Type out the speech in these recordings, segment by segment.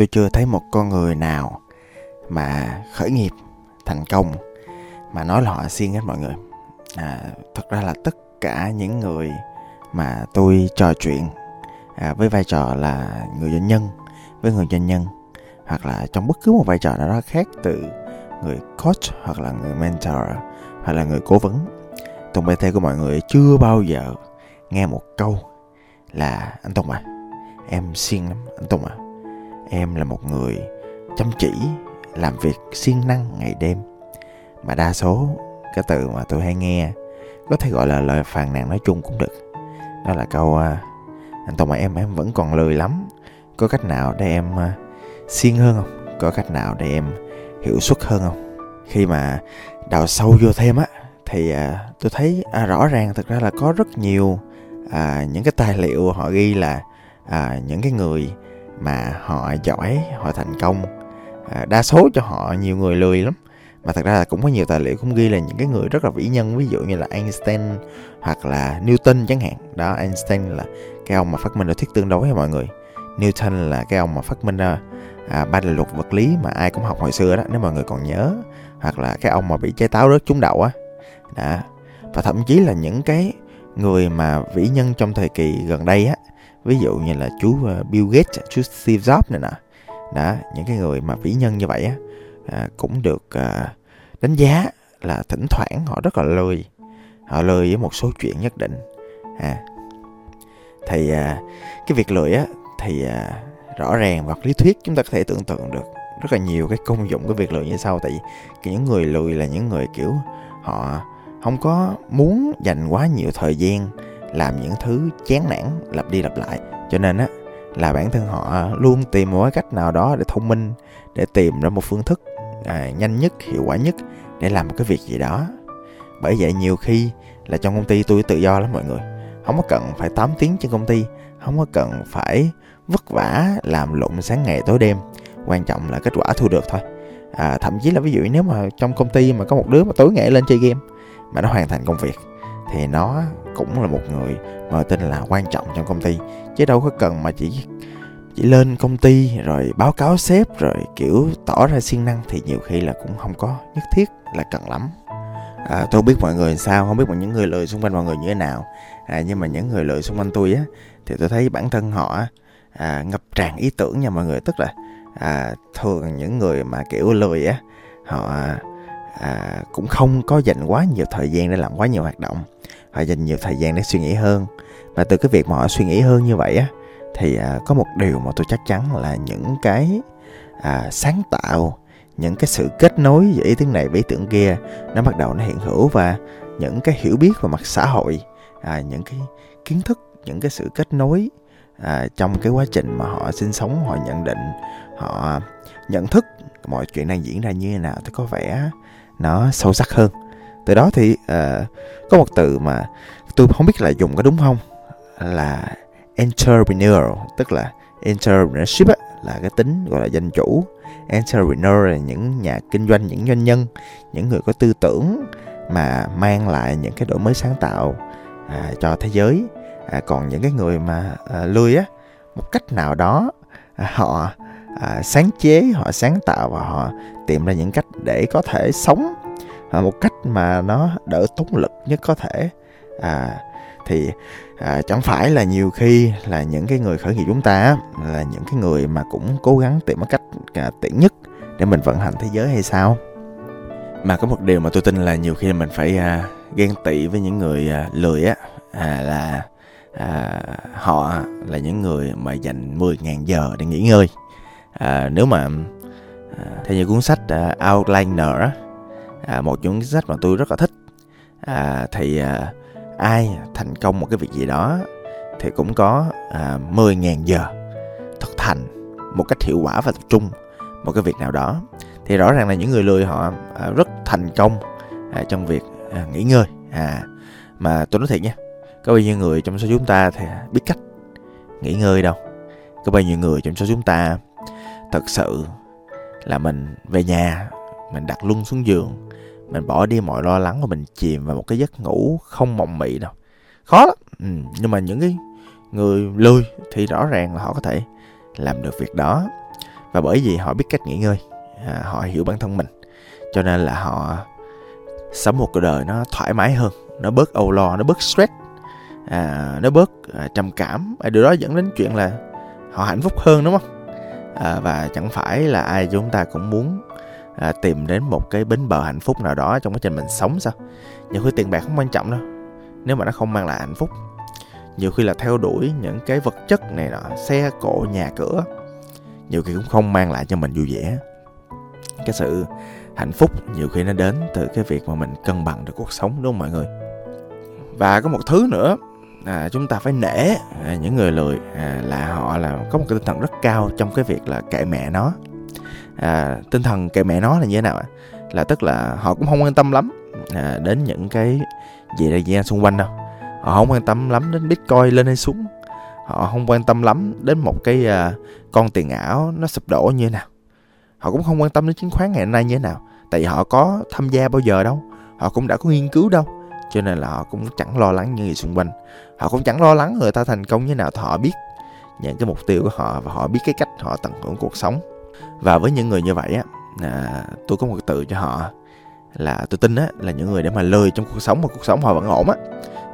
tôi chưa thấy một con người nào mà khởi nghiệp thành công mà nói là họ siêng hết mọi người. À, thật ra là tất cả những người mà tôi trò chuyện à, với vai trò là người doanh nhân với người doanh nhân hoặc là trong bất cứ một vai trò nào đó khác từ người coach hoặc là người mentor hoặc là người cố vấn Tùng BT của mọi người chưa bao giờ nghe một câu là anh Tùng à em siêng lắm anh Tùng à em là một người chăm chỉ làm việc siêng năng ngày đêm. Mà đa số cái từ mà tôi hay nghe có thể gọi là lời phàn nàn nói chung cũng được. Đó là câu à, anh Tùng mà em em vẫn còn lười lắm. Có cách nào để em à, siêng hơn không? Có cách nào để em hiệu suất hơn không? Khi mà đào sâu vô thêm á thì à, tôi thấy à, rõ ràng thực ra là có rất nhiều à, những cái tài liệu họ ghi là à, những cái người mà họ giỏi họ thành công. À, đa số cho họ nhiều người lười lắm. Mà thật ra là cũng có nhiều tài liệu cũng ghi là những cái người rất là vĩ nhân ví dụ như là Einstein hoặc là Newton chẳng hạn. Đó Einstein là cái ông mà phát minh ra thuyết tương đối mọi người. Newton là cái ông mà phát minh ra à, ba định luật vật lý mà ai cũng học hồi xưa đó nếu mọi người còn nhớ. Hoặc là cái ông mà bị trái táo rớt trúng đậu á. Đó. Và thậm chí là những cái người mà vĩ nhân trong thời kỳ gần đây á ví dụ như là chú ờ, Bill Gates chú Steve Jobs này nè. Đó những cái người mà vĩ nhân như vậy á à, cũng được à, đánh giá là thỉnh thoảng họ rất là lười. Họ lười với một số chuyện nhất định. À thì à, cái việc lười á thì à, rõ ràng vật lý thuyết chúng ta có thể tưởng tượng được rất là nhiều cái công dụng của việc lười như sau. Tại vì những người lười là những người kiểu họ không có muốn dành quá nhiều thời gian làm những thứ chán nản lặp đi lặp lại. Cho nên á là bản thân họ luôn tìm một cái cách nào đó để thông minh để tìm ra một phương thức à, nhanh nhất hiệu quả nhất để làm một cái việc gì đó. Bởi vậy nhiều khi là trong công ty tôi tự do lắm mọi người. Không có cần phải 8 tiếng trên công ty không có cần phải vất vả làm lộn sáng ngày tối đêm. Quan trọng là kết quả thu được thôi. À, thậm chí là ví dụ nếu mà trong công ty mà có một đứa mà tối ngày lên chơi game mà nó hoàn thành công việc thì nó cũng là một người mà tin là quan trọng trong công ty. Chứ đâu có cần mà chỉ chỉ lên công ty rồi báo cáo sếp rồi kiểu tỏ ra siêng năng thì nhiều khi là cũng không có nhất thiết là cần lắm. À, tôi không biết mọi người sao không biết mọi những người lười xung quanh mọi người như thế nào. À, nhưng mà những người lười xung quanh tôi á thì tôi thấy bản thân họ à, ngập tràn ý tưởng nha mọi người. Tức là à, thường những người mà kiểu lười á họ à, cũng không có dành quá nhiều thời gian để làm quá nhiều hoạt động họ dành nhiều thời gian để suy nghĩ hơn. Và từ cái việc mà họ suy nghĩ hơn như vậy á thì à, có một điều mà tôi chắc chắn là những cái à, sáng tạo những cái sự kết nối giữa ý tưởng này với ý tưởng kia nó bắt đầu nó hiện hữu. Và những cái hiểu biết về mặt xã hội à, những cái kiến thức những cái sự kết nối à, trong cái quá trình mà họ sinh sống họ nhận định họ nhận thức mọi chuyện đang diễn ra như thế nào thì có vẻ nó sâu sắc hơn từ đó thì uh, có một từ mà tôi không biết là dùng có đúng không là entrepreneur tức là entrepreneurship á, là cái tính gọi là danh chủ. Entrepreneur là những nhà kinh doanh những doanh nhân những người có tư tưởng mà mang lại những cái đổi mới sáng tạo à, cho thế giới. À, còn những cái người mà à, lười á một cách nào đó à, họ à, sáng chế họ sáng tạo và họ tìm ra những cách để có thể sống à, một cách mà nó đỡ tốn lực nhất có thể. À, thì à, chẳng phải là nhiều khi là những cái người khởi nghiệp chúng ta là những cái người mà cũng cố gắng tìm một cách à, tiện nhất để mình vận hành thế giới hay sao? Mà có một điều mà tôi tin là nhiều khi mình phải à, ghen tị với những người à, lười á à, là à, họ là những người mà dành 10.000 giờ để nghỉ ngơi. À, nếu mà à, theo như cuốn sách à, Outliner á à, một những sách mà tôi rất là thích. À, thì à, ai thành công một cái việc gì đó thì cũng có à, 10.000 giờ thực hành một cách hiệu quả và tập trung một cái việc nào đó. Thì rõ ràng là những người lười họ à, rất thành công à, trong việc à, nghỉ ngơi. À mà tôi nói thiệt nha có bao nhiêu người trong số chúng ta thì biết cách nghỉ ngơi đâu? Có bao nhiêu người trong số chúng ta thật sự là mình về nhà mình đặt luôn xuống giường. Mình bỏ đi mọi lo lắng và mình chìm vào một cái giấc ngủ không mộng mị đâu. Khó lắm. Ừ, nhưng mà những cái người lười thì rõ ràng là họ có thể làm được việc đó. Và bởi vì họ biết cách nghỉ ngơi à, họ hiểu bản thân mình. Cho nên là họ sống một cuộc đời nó thoải mái hơn nó bớt âu lo nó bớt stress à, nó bớt à, trầm cảm. À, điều đó dẫn đến chuyện là họ hạnh phúc hơn đúng không? À, và chẳng phải là ai chúng ta cũng muốn à, tìm đến một cái bến bờ hạnh phúc nào đó trong quá trình mình sống sao? Nhiều khi tiền bạc không quan trọng đâu. Nếu mà nó không mang lại hạnh phúc. Nhiều khi là theo đuổi những cái vật chất này nọ xe cộ nhà cửa. Nhiều khi cũng không mang lại cho mình vui vẻ. Cái sự hạnh phúc nhiều khi nó đến từ cái việc mà mình cân bằng được cuộc sống đúng không mọi người? Và có một thứ nữa à, chúng ta phải nể à, những người lười. À, là họ là có một cái tinh thần rất cao trong cái việc là kệ mẹ nó à, tinh thần kệ mẹ nó là như thế nào ạ? Là tức là họ cũng không quan tâm lắm à, đến những cái gì đây gì xung quanh đâu. Họ không quan tâm lắm đến bitcoin lên hay xuống. Họ không quan tâm lắm đến một cái à, con tiền ảo nó sụp đổ như thế nào. Họ cũng không quan tâm đến chứng khoán ngày nay như thế nào. Tại vì họ có tham gia bao giờ đâu. Họ cũng đã có nghiên cứu đâu. Cho nên là họ cũng chẳng lo lắng những gì xung quanh. Họ cũng chẳng lo lắng người ta thành công như thế nào họ biết những cái mục tiêu của họ và họ biết cái cách họ tận hưởng cuộc sống và với những người như vậy á à, tôi có một cái từ cho họ là tôi tin á là những người để mà lười trong cuộc sống mà cuộc sống họ vẫn ổn á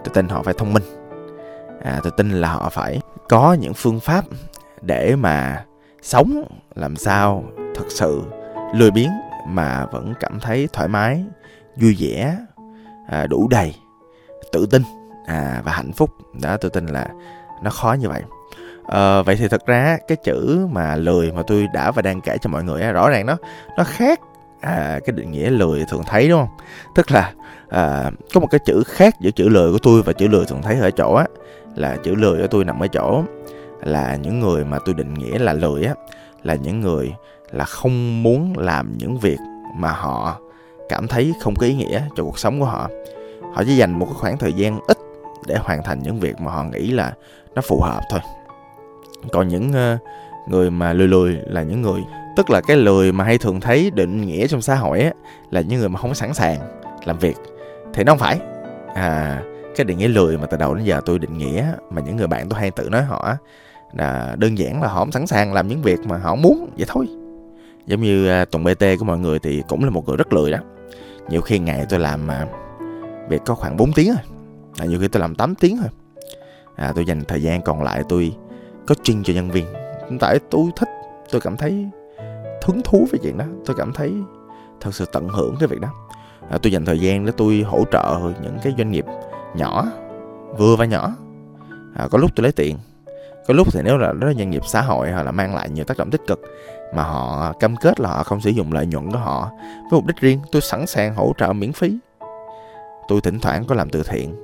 tôi tin họ phải thông minh. À, tôi tin là họ phải có những phương pháp để mà sống làm sao thật sự lười biếng mà vẫn cảm thấy thoải mái vui vẻ à, đủ đầy tự tin à, và hạnh phúc. Đó tôi tin là nó khó như vậy à, vậy thì thật ra cái chữ mà lười mà tôi đã và đang kể cho mọi người rõ ràng nó nó khác à, cái định nghĩa lười thường thấy đúng không? Tức là à, có một cái chữ khác giữa chữ lười của tôi và chữ lười thường thấy ở chỗ á là chữ lười của tôi nằm ở chỗ là những người mà tôi định nghĩa là lười á là những người là không muốn làm những việc mà họ cảm thấy không có ý nghĩa cho cuộc sống của họ. Họ chỉ dành một cái khoảng thời gian ít để hoàn thành những việc mà họ nghĩ là nó phù hợp thôi còn những uh, người mà lười lười là những người tức là cái lười mà hay thường thấy định nghĩa trong xã hội á là những người mà không sẵn sàng làm việc. Thì nó không phải. À cái định nghĩa lười mà từ đầu đến giờ tôi định nghĩa mà những người bạn tôi hay tự nói họ là đơn giản là họ không sẵn sàng làm những việc mà họ muốn vậy thôi. Giống như à, tuần bt của mọi người thì cũng là một người rất lười đó. Nhiều khi ngày tôi làm à, việc có khoảng 4 tiếng thôi à, nhiều khi tôi làm 8 tiếng thôi. À, tôi dành thời gian còn lại tôi coaching cho nhân viên. Tại tôi thích tôi cảm thấy hứng thú với chuyện đó tôi cảm thấy thật sự tận hưởng cái việc đó à, tôi dành thời gian để tôi hỗ trợ những cái doanh nghiệp nhỏ vừa và nhỏ. À, có lúc tôi lấy tiền có lúc thì nếu là đó là doanh nghiệp xã hội hoặc là mang lại nhiều tác động tích cực mà họ cam kết là họ không sử dụng lợi nhuận của họ với mục đích riêng tôi sẵn sàng hỗ trợ miễn phí. Tôi thỉnh thoảng có làm từ thiện.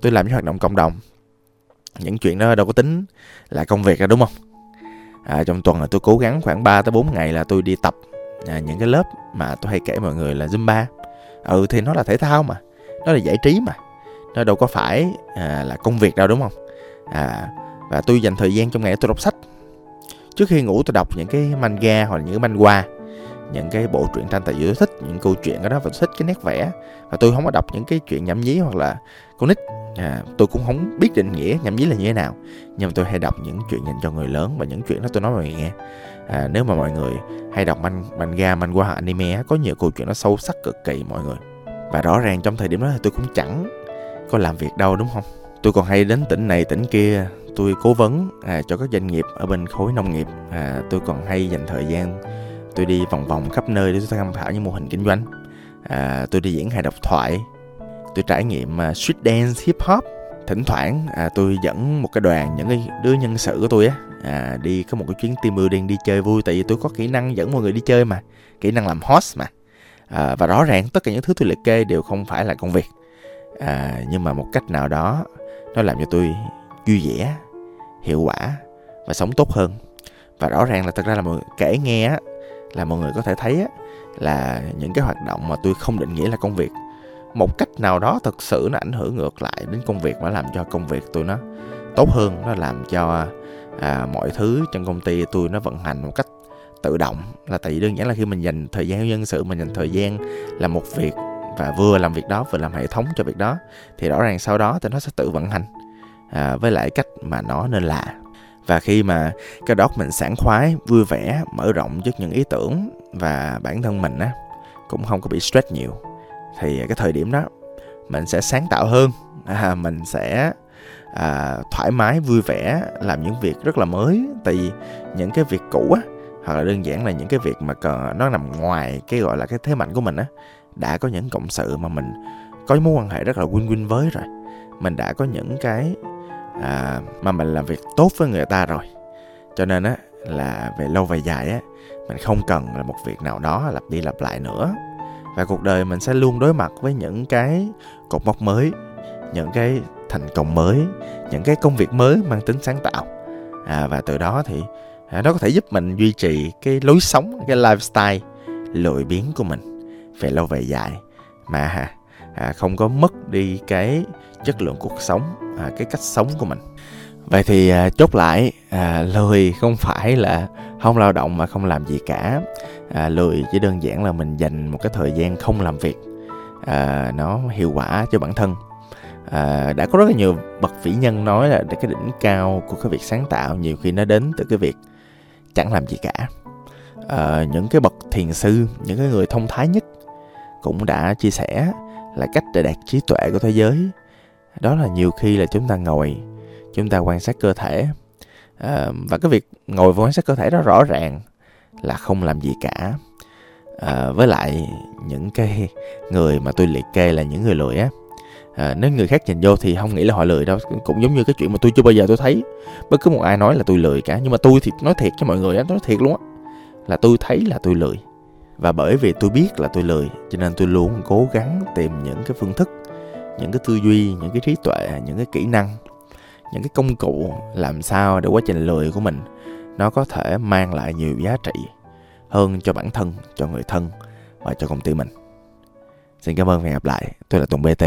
Tôi làm những hoạt động cộng đồng những chuyện đó đâu có tính là công việc ra đúng không? À, trong tuần là tôi cố gắng khoảng 3 tới 4 ngày là tôi đi tập à, những cái lớp mà tôi hay kể mọi người là Zumba. Ừ thì nó là thể thao mà nó là giải trí mà nó đâu có phải à, là công việc đâu đúng không? À, và tôi dành thời gian trong ngày tôi đọc sách. Trước khi ngủ tôi đọc những cái manga hoặc là những cái manhwa những cái bộ truyện tranh tại vì tôi thích những câu chuyện đó và tôi thích cái nét vẽ. Và tôi không có đọc những cái chuyện nhảm nhí hoặc là con nít à, tôi cũng không biết định nghĩa nhảm nhí là như thế nào nhưng mà tôi hay đọc những chuyện dành cho người lớn và những chuyện đó tôi nói mọi người nghe. À, nếu mà mọi người hay đọc manh manga manhwa anime có nhiều câu chuyện nó sâu sắc cực kỳ mọi người. Và rõ ràng trong thời điểm đó tôi cũng chẳng có làm việc đâu đúng không? Tôi còn hay đến tỉnh này tỉnh kia tôi cố vấn à, cho các doanh nghiệp ở bên khối nông nghiệp. À, tôi còn hay dành thời gian tôi đi vòng vòng khắp nơi để tôi tham khảo những mô hình kinh doanh. À, tôi đi diễn hài độc thoại tôi trải nghiệm uh, street dance hip hop. Thỉnh thoảng à, tôi dẫn một cái đoàn những cái đứa nhân sự của tôi á à, đi có một cái chuyến team building đi chơi vui tại vì tôi có kỹ năng dẫn mọi người đi chơi mà kỹ năng làm host mà. À, và rõ ràng tất cả những thứ tôi liệt kê đều không phải là công việc. À, nhưng mà một cách nào đó nó làm cho tôi vui vẻ hiệu quả và sống tốt hơn. Và rõ ràng là thật ra là mọi kể nghe á là mọi người có thể thấy á là những cái hoạt động mà tôi không định nghĩa là công việc một cách nào đó thực sự nó ảnh hưởng ngược lại đến công việc mà làm cho công việc tôi nó tốt hơn nó làm cho à, mọi thứ trong công ty tôi nó vận hành một cách tự động. Là tại vì đơn giản là khi mình dành thời gian nhân sự mình dành thời gian làm một việc và vừa làm việc đó vừa làm hệ thống cho việc đó thì rõ ràng sau đó thì nó sẽ tự vận hành à, với lại cách mà nó nên là và khi mà cái đó mình sảng khoái vui vẻ mở rộng trước những ý tưởng và bản thân mình á cũng không có bị stress nhiều thì cái thời điểm đó mình sẽ sáng tạo hơn. À, mình sẽ à, thoải mái vui vẻ làm những việc rất là mới. Tại vì những cái việc cũ á hoặc là đơn giản là những cái việc mà cần nó nằm ngoài cái gọi là cái thế mạnh của mình á đã có những cộng sự mà mình có mối quan hệ rất là win-win với rồi. Mình đã có những cái à, mà mình làm việc tốt với người ta rồi. Cho nên á là về lâu về dài á mình không cần là một việc nào đó lặp đi lặp lại nữa và cuộc đời mình sẽ luôn đối mặt với những cái cột mốc mới những cái thành công mới những cái công việc mới mang tính sáng tạo. À, và từ đó thì à, nó có thể giúp mình duy trì cái lối sống cái lifestyle lười biếng của mình về lâu về dài. Mà à, không có mất đi cái chất lượng cuộc sống à, cái cách sống của mình vậy thì à, chốt lại à, lười không phải là không lao động mà không làm gì cả. À, lười chỉ đơn giản là mình dành một cái thời gian không làm việc à, nó hiệu quả cho bản thân. À, đã có rất là nhiều bậc vĩ nhân nói là cái đỉnh cao của cái việc sáng tạo nhiều khi nó đến từ cái việc chẳng làm gì cả. À, những cái bậc thiền sư những cái người thông thái nhất cũng đã chia sẻ là cách để đạt trí tuệ của thế giới. Đó là nhiều khi là chúng ta ngồi chúng ta quan sát cơ thể. À, và cái việc ngồi và quan sát cơ thể đó rõ ràng là không làm gì cả. À, với lại những cái người mà tôi liệt kê là những người lười á. À, nếu người khác nhìn vô thì không nghĩ là họ lười đâu cũng giống như cái chuyện mà tôi chưa bao giờ tôi thấy. Bất cứ một ai nói là tôi lười cả nhưng mà tôi thì nói thiệt cho mọi người á nói thiệt luôn á là tôi thấy là tôi lười. Và bởi vì tôi biết là tôi lười cho nên tôi luôn cố gắng tìm những cái phương thức những cái tư duy những cái trí tuệ những cái kỹ năng những cái công cụ làm sao để quá trình lười của mình, nó có thể mang lại nhiều giá trị hơn cho bản thân, cho người thân và cho công ty mình. Xin cảm ơn và hẹn gặp lại. Tôi là tùng bt